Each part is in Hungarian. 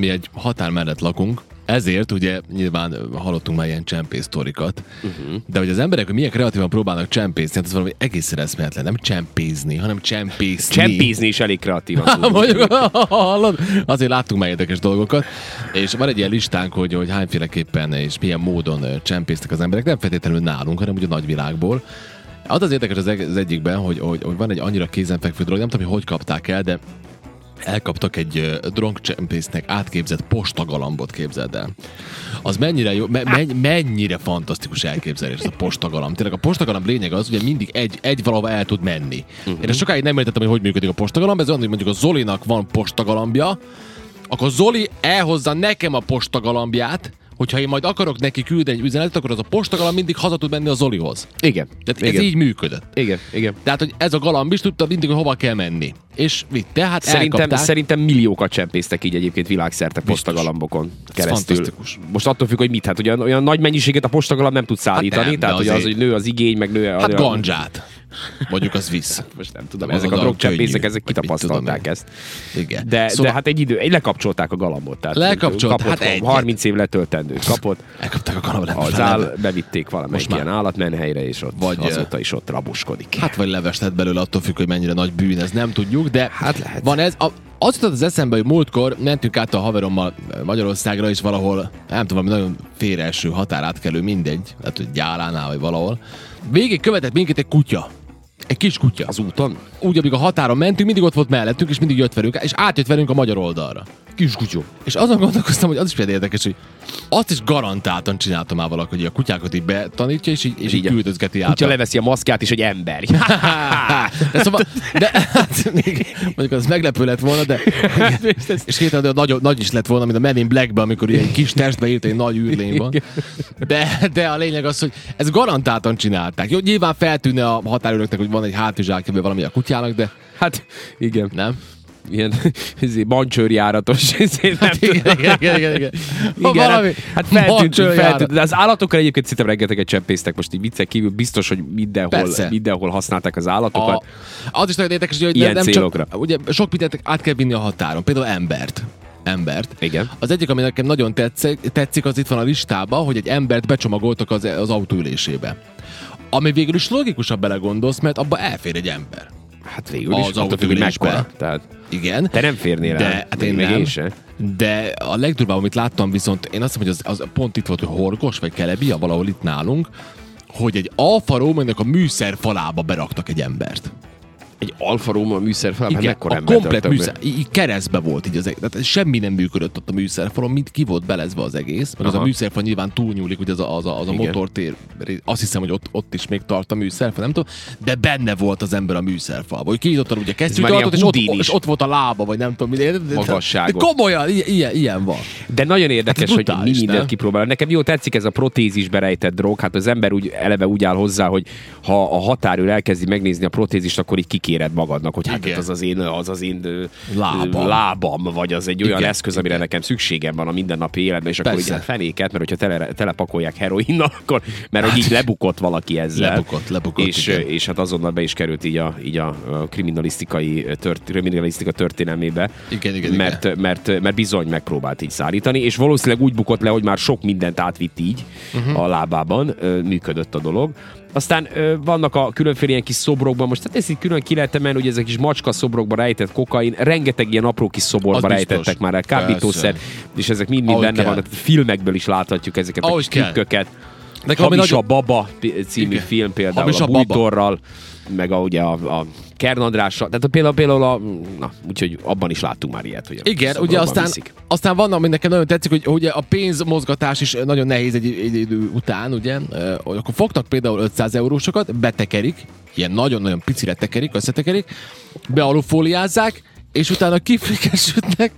mi egy határ mellett lakunk, ezért ugye nyilván hallottunk már ilyen csempész sztorikat, uh-huh. de hogy az emberek hogy milyen kreatívan próbálnak csempészni, hát ez valami egészen eszméletlen. Nem csempézni, hanem csempészni. Csempézni is elég kreatívan. Mondjuk, hallod? Azért láttunk már érdekes dolgokat, és van egy ilyen listánk, hogy, hogy hányféleképpen és milyen módon ö, csempésztek az emberek, nem feltétlenül nálunk, hanem ugye a nagyvilágból. Az az érdekes az, az egyikben, hogy, hogy, hogy van egy annyira kézenfekvő dolog, nem tudom, hogy hogy kapták el, de elkaptak egy drogcsempésznek átképzett postagalambot, képzeld el. Az mennyire jó, me, men, mennyire fantasztikus elképzelés ez a postagalamb. Tényleg a postagalamb lényeg az, hogy mindig egy, egy valahova el tud menni. Uh-huh. Én ezt sokáig nem értettem, hogy hogy működik a postagalamb. Ez olyan, hogy mondjuk a Zolinak van postagalambja, akkor Zoli elhozza nekem a postagalambját, hogyha én majd akarok neki küldeni egy üzenetet, akkor az a postagalamb mindig haza tud menni a Zolihoz. Igen. Tehát igen. ez így működött. Igen, igen. Tehát, hogy ez a galamb is tudta mindig, hogy hova kell menni. És vitte, hát Szerintem, elkapták. szerintem milliókat csempésztek így egyébként világszerte postagalambokon keresztül. Most attól függ, hogy mit, hát olyan, olyan nagy mennyiséget a postagalamb nem tud szállítani, nem, de tehát hogy az, azért- hogy nő az igény, meg nő a... Hát gandzsát. Mondjuk az visz. Most nem tudom, ezek a drogcsempészek, ezek kitapasztalták ezt. Igen. De, Szóval- de hát egy idő, egy lekapcsolták a galambot. Tehát Lekapcsolt, kapott, hát egyet. 30 év letöltendő kapott, Elkapták a galambot. az áll, bevitték valamelyik ilyen állatmenhelyre, és ott Vagy, azóta is ott raboskodik. Hát vagy leves lett belőle, attól függ, hogy mennyire nagy bűn, ez nem tudjuk, de Hát lehet. van ez. A, az jutott az eszembe, hogy múltkor mentünk át a haverommal Magyarországra, és valahol, nem tudom, nagyon félreeső határátkelő, mindegy, lehet, hogy gyálánál, vagy valahol. Végig követett minket egy kutya. Egy kis kutya. Az úton? Úgy, amíg a határon mentünk, mindig ott volt mellettünk, és mindig jött velünk, és átjött velünk a magyar oldalra. Kis kutyó. És azon gondolkoztam, hogy az is például érdekes, hogy azt is garantáltan csinálta már valaki, hogy a kutyákat így betanítja, és így, és így Igen. küldözgeti át. Kutya leveszi a maszkját, és egy ember. De szóval, de, hát, még, mondjuk az meglepő lett volna, de és két de nagy, nagy is lett volna, mint a Men in Blackben, amikor ilyen kis testbe írt egy nagy űrlény van. De, de a lényeg az, hogy ez garantáltan csinálták. Jó, nyilván feltűnne a határőröknek, hogy van egy hátizsákja, valami a kutyának, de Hát igen. nem. Ilyen izé, mancsőrjáratos. izé, nem tudom. Igen, igen, igen, igen. igen. Igen, valami hát, hát feltűnt, feltűnt, de az állatokkal egyébként szinte rengeteget csempésztek, most így viccek kívül biztos, hogy mindenhol, Persze. mindenhol használták az állatokat. A, az is nagyon érdekes, hogy Ilyen nem célokra. csak, ugye sok mindent át kell vinni a határon, például embert. Embert. Igen. Az egyik, ami nekem nagyon tetszik, tetszik, az itt van a listában, hogy egy embert becsomagoltak az, az autó ülésébe. Ami végül is logikusabb belegondolsz, mert abba elfér egy ember. Hát végül is, Az attól függ, hogy mekkora. Tehát Igen. te nem férnél De, el. hát én nem. én se. De a legdurvább, amit láttam viszont, én azt mondom, hogy az, az pont itt volt, hogy Horgos vagy Kelebia, valahol itt nálunk, hogy egy Alfa Romeo-nak a műszer falába beraktak egy embert. Egy Alfa Romeo műszerfal, hát mekkora a komplet műszer, így így keresztbe volt így az egész. Tehát semmi nem működött ott a műszerfalon, mint ki volt belezve az egész. Mert az Aha. a műszerfal nyilván túlnyúlik, ugye az a, az a, az a Igen. motortér. Azt hiszem, hogy ott, ott is még tart a műszerfal, nem tudom, de benne volt az ember a műszerfalban. Hogy kinyitottan ugye kesztyűtartót, és ott, és ott volt a lába, vagy nem tudom, mi. Magasságot. de komolyan, ilyen, ilyen, van. De nagyon érdekes, Hát hogy mi mindent kipróbál. Nekem jó tetszik ez a protézisbe rejtett drog. Hát az ember úgy eleve úgy áll hozzá, hogy ha a határőr elkezdi megnézni a protézist, akkor így kikéred magadnak, hogy hát Igen. az az én, az az én Lábam. lábam, vagy az egy olyan Igen, eszköz, amire igen. nekem szükségem van a mindennapi életben, és akkor Persze. így hát fenéket, mert hogyha tele, telepakolják heroinnal, akkor, mert hogy így lebukott valaki ezzel. Lebukott, lebukott, És, igen. és hát azonnal be is került így a, így a, kriminalisztikai tört, kriminalisztika történelmébe. Igen, igen, mert, mert, mert bizony megpróbált így szállítani, és valószínűleg úgy bukott le, hogy már sok mindent átvitt így uh-huh. a lábában, működött a dolog. Aztán ö, vannak a különféle ilyen kis szobrokban, most hát ezt így külön ki lehet emelni, hogy ezek kis macska szobrokban rejtett kokain, rengeteg ilyen apró kis szoborba Az biztos. rejtettek már el, kábítószer, és ezek mind-mind Ahogy benne kell. vannak. Filmekből is láthatjuk ezeket a Ahogy kis kell. trükköket. Nekem ami Hamis nagyon- a Baba című Igen. film például, Hamis a a Baba. Bújtorral, meg a, ugye a, a Kern Andrással, tehát például, például a, na, úgyhogy abban is láttunk már ilyet, hogy Igen, ugye aztán, viszik. aztán van, ami nekem nagyon tetszik, hogy ugye a pénzmozgatás is nagyon nehéz egy, egy idő után, ugye, hogy akkor fognak például 500 eurósokat, betekerik, ilyen nagyon-nagyon picire tekerik, összetekerik, bealufóliázzák, és utána kiflikesütnek,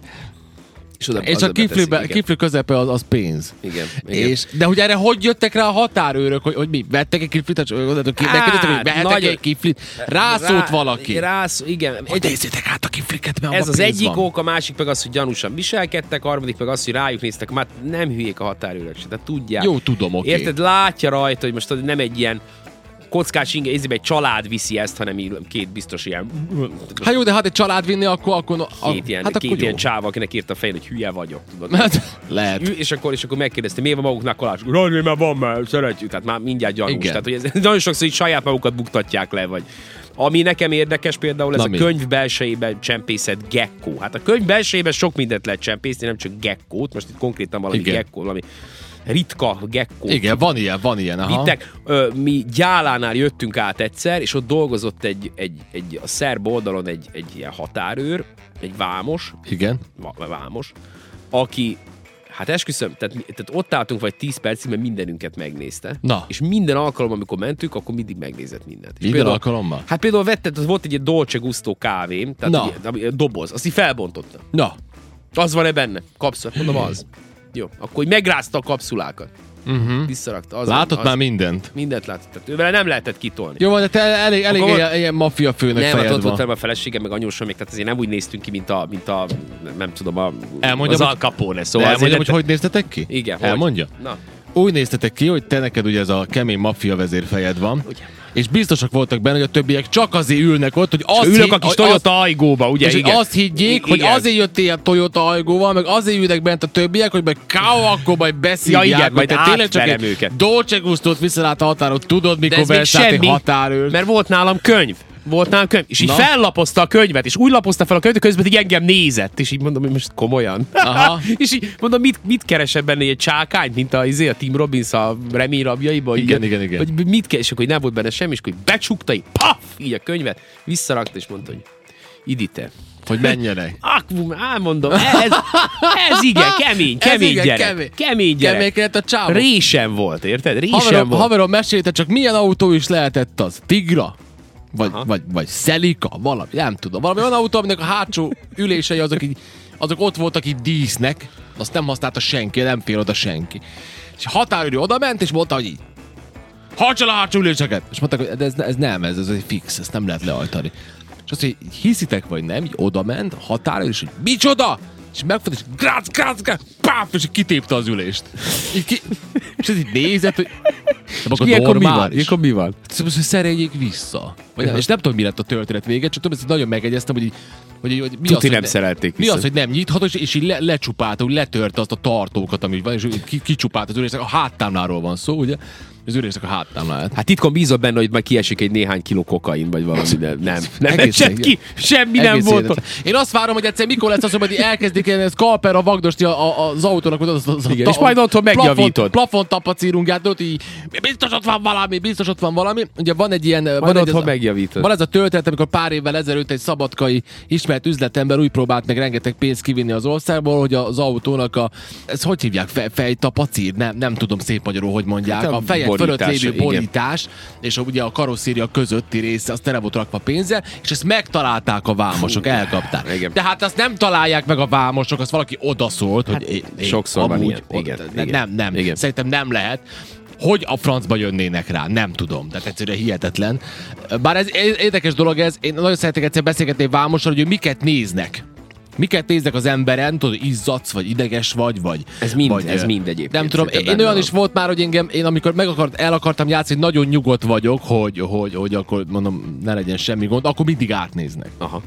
És, oda, és a igen. kifli közepe az, az pénz. Igen, igen. És, de hogy erre hogy jöttek rá a határőrök, hogy, hogy mi, vettek egy kiflit, Hát, megkérdeztek, hogy vehetek egy kiflit, rászólt Rá- valaki. Rász, igen. Hogy nézzétek át a kifliket, mert Ez az egyik ok, a másik meg az, hogy gyanúsan viselkedtek, a harmadik meg az, hogy rájuk néztek, már nem hülyék a határőrök se, tehát tudják. Jó, tudom, oké. Érted, látja rajta, hogy most nem egy ilyen kockás inge, egy család viszi ezt, hanem így két biztos ilyen... Hát jó, de hát egy család vinni, akkor... akkor a, Két ilyen, hát két akkor ilyen csáva, akinek írt a fején, hogy hülye vagyok. Tudod? Hát, lehet. És akkor, és akkor megkérdezte, miért van maguknak kolás? Rajni, mert van, mert szeretjük. Tehát már mindjárt gyanús. Igen. Tehát, hogy ez, nagyon sokszor így saját magukat buktatják le, vagy ami nekem érdekes például, ez Na a mi? könyv belsejében csempészet gekkó. Hát a könyv belsejében sok mindent lehet csempészni, nem csak gekkót. Most itt konkrétan valami Igen. gekkó, valami ritka gekkó. Igen, van ilyen, van ilyen. Aha. Vittek, ö, mi Gyálánál jöttünk át egyszer, és ott dolgozott egy, egy, egy a szerb oldalon egy, egy ilyen határőr, egy vámos, Igen. vámos, aki Hát esküszöm, tehát, tehát ott álltunk vagy 10 percig, mert mindenünket megnézte. Na. És minden alkalom, amikor mentünk, akkor mindig megnézett mindent. És Minden például- alkalommal? Hát például vetted, az volt egy ilyen Dolce Gusto kávém, tehát Na. egy, egy doboz, azt így felbontotta. Na, Az van-e benne? Kapszula. Mondom, az. Jó, akkor megrázta a kapszulákat. Uh-huh. Visszarakta. Az látott az, már mindent. Mindent látott. Tehát ővele nem lehetett kitolni. Jó, de te elég, elég Akkor- ilyen, ilyen maffia főnök nem, hát ott volt a feleségem, meg anyósom még, tehát azért nem úgy néztünk ki, mint a, mint a nem tudom, a, Elmondjam, az hogy- Al Capone. Szóval elmondjam, hogy hogy néztetek ki? Igen, hogy? Elmondja? Na, Úgy néztetek ki, hogy te neked ugye ez a kemény maffia vezérfejed van, Ugye. és biztosak voltak benne, hogy a többiek csak azért ülnek ott, hogy azt, ülök a kis Toyota ajgóba, ugye? és igen. azt higgyék, I- hogy igen. azért jöttél a Toyota ajgóval, meg azért ülnek bent a többiek, hogy meg káó, akkor majd beszívják, Ja, igen, majd te tényleg csak egy őket. Dolce Gustót viszel át a határon, tudod, mikor semmi, határőrt. mert volt nálam könyv. Volt nálam könyv, és így Na. fellapozta a könyvet, és úgy lapozta fel a könyvet, közben így engem nézett, és így mondom, hogy most komolyan. Aha. és így mondom, mit, mit keresett benne egy csákány, mint a, izé, a Tim Robbins a remény rabjaiban? Igen, igen, igen. Hogy mit keres, így nem volt benne semmi, és akkor így becsukta, így paf, így a könyvet, visszarakta, és mondta, hogy idite. Hogy menjenek. Akvum, elmondom, ez, ez igen, kemény, Ez kemény igen, gyerek. kemény. Kemény gyerek. Keménykedett a csávok. Résem volt, érted? Résem Haverom, volt. haverom mesélte, csak milyen autó is lehetett az? Tigra? Vagy, Aha. vagy, vagy Szelika? Valami, nem tudom. Valami olyan autó, aminek a hátsó ülései azok, így, azok ott voltak így dísznek, azt nem használta senki, nem fér oda senki. És a határőri oda ment, és mondta, hogy így, hajtsa le a hátsó üléseket! És mondták, hogy ez, ez nem, ez, ez egy fix, ezt nem lehet leajtani. És azt, hogy hiszitek vagy nem, így oda ment, határőr, és hogy micsoda? És megfogta, és grác, grác, grác, páf, és kitépte az ülést. Így ki, és ez így nézett, hogy nem akkor Ilyenkor mi van? Ilyenkor mi van? Szóval, hogy szereljék vissza. Vagy és nem tudom, mi lett a történet vége, csak tudom, ezt nagyon megegyeztem, hogy, így, hogy, hogy mi Tuti az, hogy nem ne- szerelték Mi az, hogy nem nyitható, és, és így le, lecsupálta, úgy letörte azt a tartókat, ami van, és úgy ki, kicsupált az ülésnek. A háttámláról van szó, ugye? Az ülésnek a háttámláját. Hát titkon bízott benne, hogy majd kiesik egy néhány kiló kokain, vagy valami, de nem. Nem esett ki, semmi nem volt. Én azt várom, hogy egyszer mikor lesz az, hogy elkezdik ilyen skalper a vagdosti a, a, az autónak, hogy az, az, az Igen, és majd otthon megjavítod. Plafon, plafon tapacírungát, tudod, így, biztos ott van valami, biztos ott van valami. Ugye van egy ilyen... van Majd egy, otthon megjavítod. Van ez a történet, amikor pár évvel ezelőtt egy szabadkai ismert üzletember úgy próbált meg rengeteg pénzt kivinni az országból, hogy az autónak a, ez hogy hívják, Fe, fejtapacír, nem, nem tudom szép magyarul, hogy mondják, Hát a a fejek fölött lévő borítás, és ugye a karosszéria közötti része, az tele volt rakva pénzzel, és ezt megtalálták a vámosok, elkapták. igen. De hát azt nem találják meg a vámosok, azt valaki odaszólt, hogy én, sokszor van amúgy ilyen. ott- Igen, ne- igen. Nem, nem, Igen. szerintem nem lehet. Hogy a francba jönnének rá, nem tudom. Tehát egyszerűen hihetetlen. Bár ez érdekes dolog ez, én nagyon szeretek egyszer beszélgetni egy vámossal, hogy ő miket néznek. Miket néznek az emberen, tudod, izzadsz, vagy ideges vagy, vagy... Ez mind- vagy, ez mind egyébként Nem tudom, én olyan is volt már, hogy engem, én amikor meg akart, el akartam játszani, nagyon nyugodt vagyok, hogy, hogy, hogy akkor mondom, ne legyen semmi gond, akkor mindig átnéznek. Aha.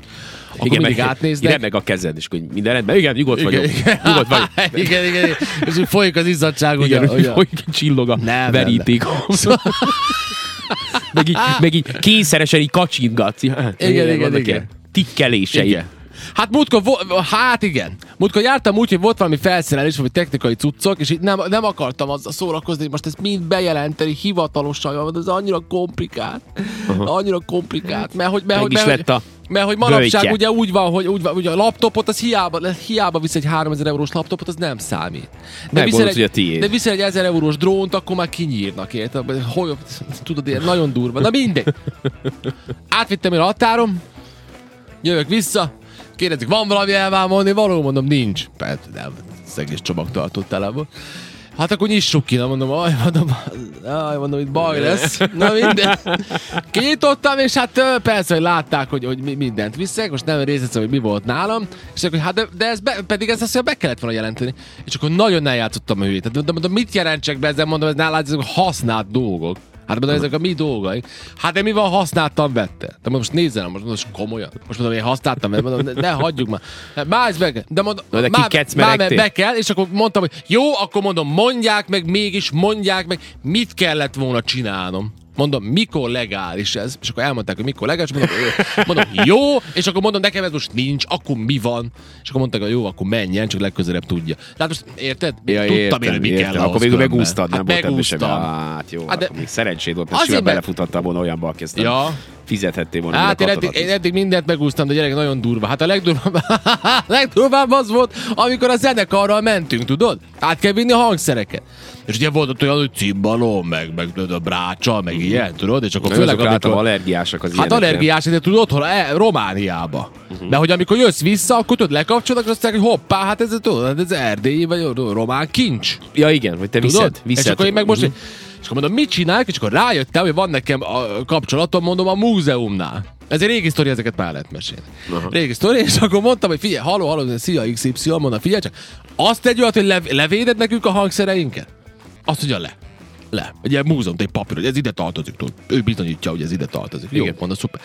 Akkor mindig átnéznek. Igen, meg a kezed, és hogy minden rendben. Igen, nyugodt vagyok. Igen, Nyugodt vagyok. igen, igen, igen. És úgy folyik az izzadság, ugye, Igen, ugye. hogy csillog a Nem, veríték. meg, így, meg így kényszeresen így kacsingatsz. Igen, igen, igen. ilyen Tikkelései. Igen. Hát múltkor, vo- hát igen. Múltkor jártam úgy, hogy volt valami felszerelés, vagy technikai cuccok, és így nem, nem akartam azzal szórakozni, hogy most ezt mind bejelenteni hivatalosan, mert ez annyira komplikált. Uh-huh. Annyira komplikált. Mert hogy, mert, Meg hogy, is mert, lett a mert hogy manapság böjtje. ugye úgy van, hogy úgy van, ugye a laptopot, az hiába, hiába visz egy 3000 eurós laptopot, az nem számít. Megmondod, egy, hogy a tiéd. de viszel egy 1000 eurós drónt, akkor már kinyírnak, érted? Hogy, tudod, ilyen nagyon durva. Na mindegy. Átvittem én a határom, jövök vissza, kérdezik, van valami elvámolni, való, mondom, nincs. Persze, nem, az egész csomagtartó tele volt. Hát akkor nyissuk ki, na mondom, aj, mondom, aj, mondom, itt baj lesz. Na minden. Kinyitottam, és hát persze, hogy látták, hogy, hogy mi- mindent viszek, most nem részletesen, hogy mi volt nálam, és akkor, hát de, de ez be, pedig ez azt be kellett volna jelenteni. És akkor nagyon eljátszottam a hülyét. Tehát mondom, mondom, mit jelentsek be ezzel, mondom, ez nálad ezek használt dolgok. Hát mondom, ezek a mi dolgai. Hát de mi van, használtam, vette. De most nézzel, most, most komolyan. Most mondom, én használtam, vette. Mondom, ne, ne hagyjuk már. Mász meg. De mondom, de már, már be kell, és akkor mondtam, hogy jó, akkor mondom, mondják meg, mégis mondják meg, mit kellett volna csinálnom. Mondom, mikor legális ez? És akkor elmondták, hogy mikor legális. Mondom, mondom jó, és akkor mondom, nekem ez most nincs, akkor mi van? És akkor mondták, hogy jó, akkor menjen, csak legközelebb tudja. Tehát most érted? Ja, Tudtam értem, én, hogy mi értem. kell Akkor végül megúsztad, nem hát volt ebben semmi. megúsztam. Hát jó, Hát de- még szerencséd volt, mert Azért, mert- belefuthattál volna olyanba, kezdtem. Ja. Fizethettél volna. Hát én eddig, én eddig mindent megúsztam, de gyerek nagyon durva. Hát a legdurvább, legdurvább az volt, amikor a zenekarral mentünk, tudod? Át kell vinni a hangszereket. És ugye volt ott olyan, hogy cimbalom, meg, meg a brácsa, meg ilyen, tudod? És akkor Főleg amikor... allergiásak az Hát ilyenekre. allergiás, de tudod, otthon, e, Romániába. Uh-huh. De hogy amikor jössz vissza, akkor tudod, lekapcsolod, akkor azt mondják, hogy hoppá, hát ez, tudod, ez erdélyi, vagy román kincs. Ja igen, hogy te Tudod? viszed. viszed. És akkor én meg most, Mhm. És akkor mondom, mit csinálják, és akkor rájöttem, hogy van nekem a kapcsolatom, mondom, a múzeumnál. Ez egy régi sztori, ezeket már lehet mesélni. Aha. Régi sztori, és akkor mondtam, hogy figyelj, haló, haló, szia XY, mondom, figyelj csak, azt tegy olyat, hogy lev- levéded nekünk a hangszereinket? Azt mondja, le. Le. Ugye múzeum, egy papír, hogy ez ide tartozik, tudod. Ő bizonyítja, hogy ez ide tartozik. Jó, Igen. mondom, szuper.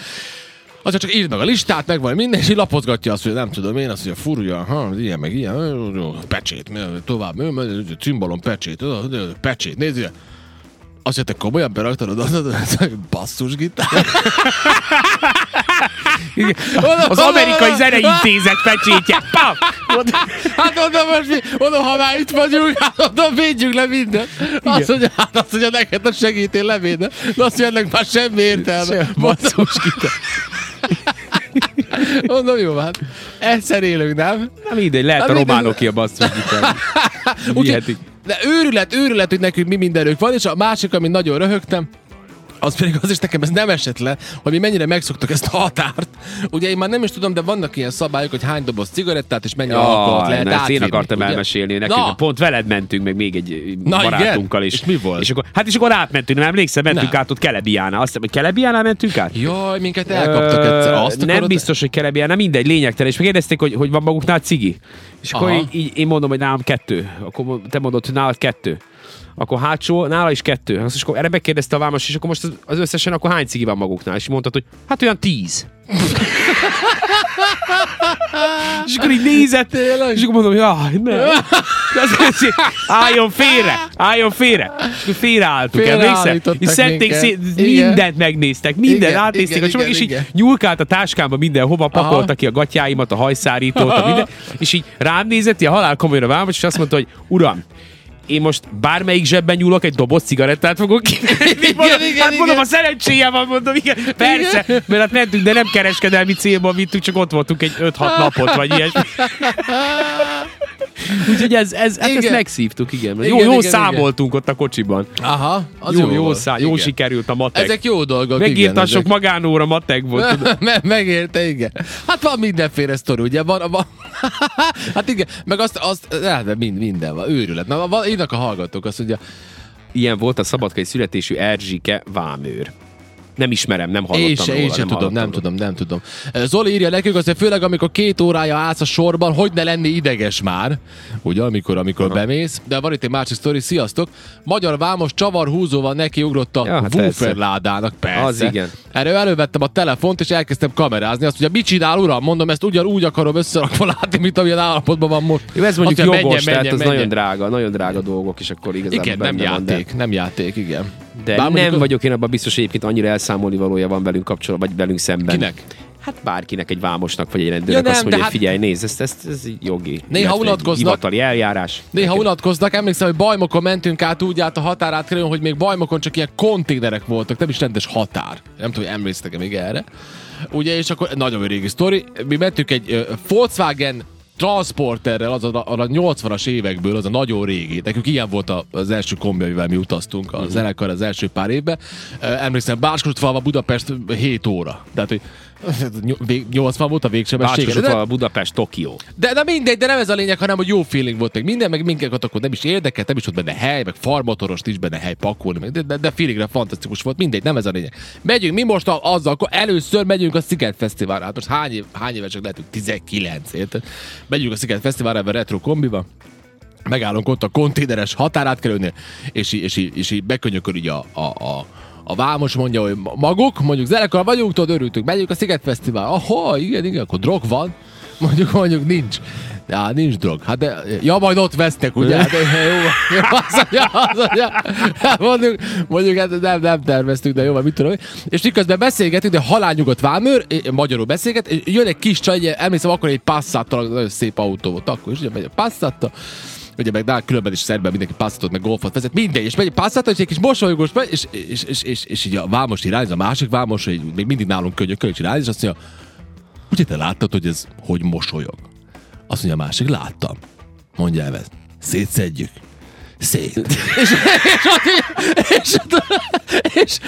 Azért csak írd meg a listát, meg van minden, és így lapozgatja azt, hogy nem tudom én, azt mondja, furja, ha, ilyen, meg ilyen, pecsét, tovább, cimbalom, pecsét, pecsét, ide. Azt te komolyan beraktad oda, oda, oda, basszusgitár. Az amerikai zeneintézet pecsétje. Pam! Hát mondom, most mi, mondom, ha már itt vagyunk, hát mondom, védjük le mindent. Azt mondja, hát azt mondja, neked a segítél levédne. De azt mondja, ennek már semmi értelme. Mondom, mondom, jó, hát egyszer élünk, nem? Na mindegy, lehet a románok ki a basszus gitár. Úgyhogy. De őrület, őrület, hogy nekünk mi mindenük van, és a másik, ami nagyon röhögtem, az pedig az is nekem ez nem esett le, hogy mi mennyire megszoktuk ezt a határt. Ugye én már nem is tudom, de vannak ilyen szabályok, hogy hány doboz cigarettát és mennyi alkoholt lehet na, ezt én átvinni, akartam ugye? elmesélni nekünk. Na. Pont veled mentünk, meg még egy Na, barátunkkal igen? is. És mi volt? És akkor, hát és akkor átmentünk, nem emlékszem, mentünk Nem. át ott Kelebiánál. Azt hiszem, hogy Kelebiánál mentünk át? Jaj, minket elkaptak egyszer. Azt nem akarod? biztos, hogy Kelebiánál, mindegy, lényegtelen. És megkérdezték, hogy, hogy van maguknál cigi. És akkor Aha. így, így, én mondom, hogy nálam kettő. Akkor te mondod, hogy nálad kettő. Akkor hátsó, nála is kettő. Azt és akkor erre megkérdezte a vámos, és akkor most az, az összesen akkor hány cigi van maguknál? És mondtad, hogy hát olyan tíz. és akkor így nézett, és akkor mondom, hogy jaj, ne. Mondja, álljon félre, álljon félre. És akkor félreálltuk, emlékszel? Félreállítottak És szedték szét, mindent megnéztek, minden, Igen, átnézték a csomag, és így nyúlkált a táskámba mindenhova, pakolta ki a gatyáimat, a hajszárítót, a minden, és így rám nézett, ilyen halál komolyra vámos, és azt mondta, hogy uram, én most bármelyik zsebben nyúlok, egy doboz cigarettát fogok kivenni. Mondom, igen, hát mondom, igen. a szerencséje van, mondom, igen, persze, mert hát mentünk, de nem kereskedelmi célból vittük, csak ott voltunk egy 5-6 napot, vagy ilyesmi. Úgyhogy ez, ez, hát ezt Igen. megszívtuk, igen. Igen, jó, jó igen, számoltunk ott a kocsiban. Aha, az jó, jó, volt. szá, jó Igen. sikerült a matek. Ezek jó dolgok, Megírtam igen, sok magánóra matek volt. Me- megérte, igen. Hát van mindenféle sztori, ugye? Van, van. hát igen, meg azt, azt hát, mind, minden van, őrület. Na, van, írnak a hallgatók azt, hogy Ilyen volt a szabadkai születésű Erzsike Vámőr. Nem ismerem, nem hallottam én se, róla, én se tudom, hallottam nem róla. tudom, nem tudom. Zoli írja nekünk hogy főleg amikor két órája állsz a sorban, hogy ne lenni ideges már, ugye, amikor, amikor bemész. De van itt egy másik sztori, sziasztok. Magyar vámos csavar húzóval nekiugrott a Ja, hát woofer ládának, persze. Az igen. Erre elővettem a telefont, és elkezdtem kamerázni. Azt mondja, mit csinál, uram? Mondom, ezt ugyanúgy akarom összerakva látni, mint amilyen állapotban van most. Jó, ez mondjuk Azt jogos, menjen, tehát menjen, nagyon menjen. drága, nagyon drága dolgok, és akkor igazából Igen, nem benne van, de- játék, nem játék, igen. De Bár nem vagyok én abban biztos, hogy egyébként annyira elszámolni valója van velünk kapcsolatban, vagy velünk szemben. Kinek? Hát bárkinek, egy vámosnak, vagy egy rendőrnek Ja, nem, azt mondja, hát- figyelj, nézd, ez, ez, ez jogi. Néha unatkoznak. Hivatali eljárás. Néha unatkoznak, emlékszem, hogy Bajmokon mentünk át úgy át a határátkelőn, hogy még Bajmokon csak ilyen konténerek voltak, nem is rendes határ. Nem tudom, hogy emlékeztek-e még erre. Ugye, és akkor nagyon régi sztori. Mi mentünk egy uh, Volkswagen transporterrel, az a, a 80-as évekből, az a nagyon régi. Nekünk ilyen volt az első kombi, amivel mi utaztunk a zenekar az első pár évben. Emlékszem, Báskosutfalva Budapest 7 óra. Tehát, hogy vég- 80 volt a végsebesség. Bácsosott a Budapest, Tokió. De, de mindegy, de nem ez a lényeg, hanem hogy jó feeling volt meg minden, meg minket akkor nem is érdekelt, nem is volt benne hely, meg farmotorost is benne hely pakolni, meg, de, de, de feelingre fantasztikus volt, mindegy, nem ez a lényeg. Megyünk, mi most a, azzal, akkor először megyünk a Sziget Fesztiválra. Hát most hány, év, hány évesek lehetünk? 19, érted? Megyünk a Sziget Fesztiválra ebben retro kombiba, megállunk ott a konténeres határátkelőnél, és, és, így- és így bekönyökör így a, a, a, a Vámos mondja, hogy maguk, mondjuk zenekar vagyunk, tudod, örültünk, megyünk a Sziget Fesztivál. Aha, igen, igen, akkor drog van. Mondjuk, mondjuk nincs. Ja, nincs drog. Hát de, ja, majd ott vesztek, ugye? Hát, jó, jó, azt mondja, azt mondja. Hát mondjuk, mondjuk hát nem, nem terveztük, de jó, vagy mit tudom. És miközben beszélgetünk, de halálnyugodt vámőr, magyarul beszélget, és jön egy kis csaj, emlékszem, akkor egy Passattal, nagyon szép autó volt akkor, és ugye megy a Passattal, ugye meg nál különben is szerben mindenki passzatot, meg golfot vezet, mindegy, és megy egy passzatot, és egy kis mosolygós, megy, és, és, és, és, és, így a vámos irányz, a másik vámos, még mindig nálunk könyök, könyök irányz, és azt mondja, ugye te láttad, hogy ez hogy mosolyog? Azt mondja a másik, láttam. Mondja el, szétszedjük. Szét. és, és, és, és,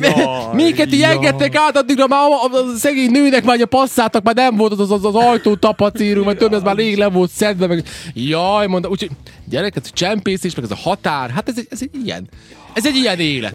Jaj, minket így engedtek át, addigra már a, a, a szegény nőnek már a passzáltak, már nem volt az az, az, ajtó tapacírunk, mert több, ez már rég le volt szedve, meg jaj, mondta, úgyhogy gyerekek, csempészés, meg ez a határ, hát ez egy, ez egy ilyen, ez egy ilyen élet.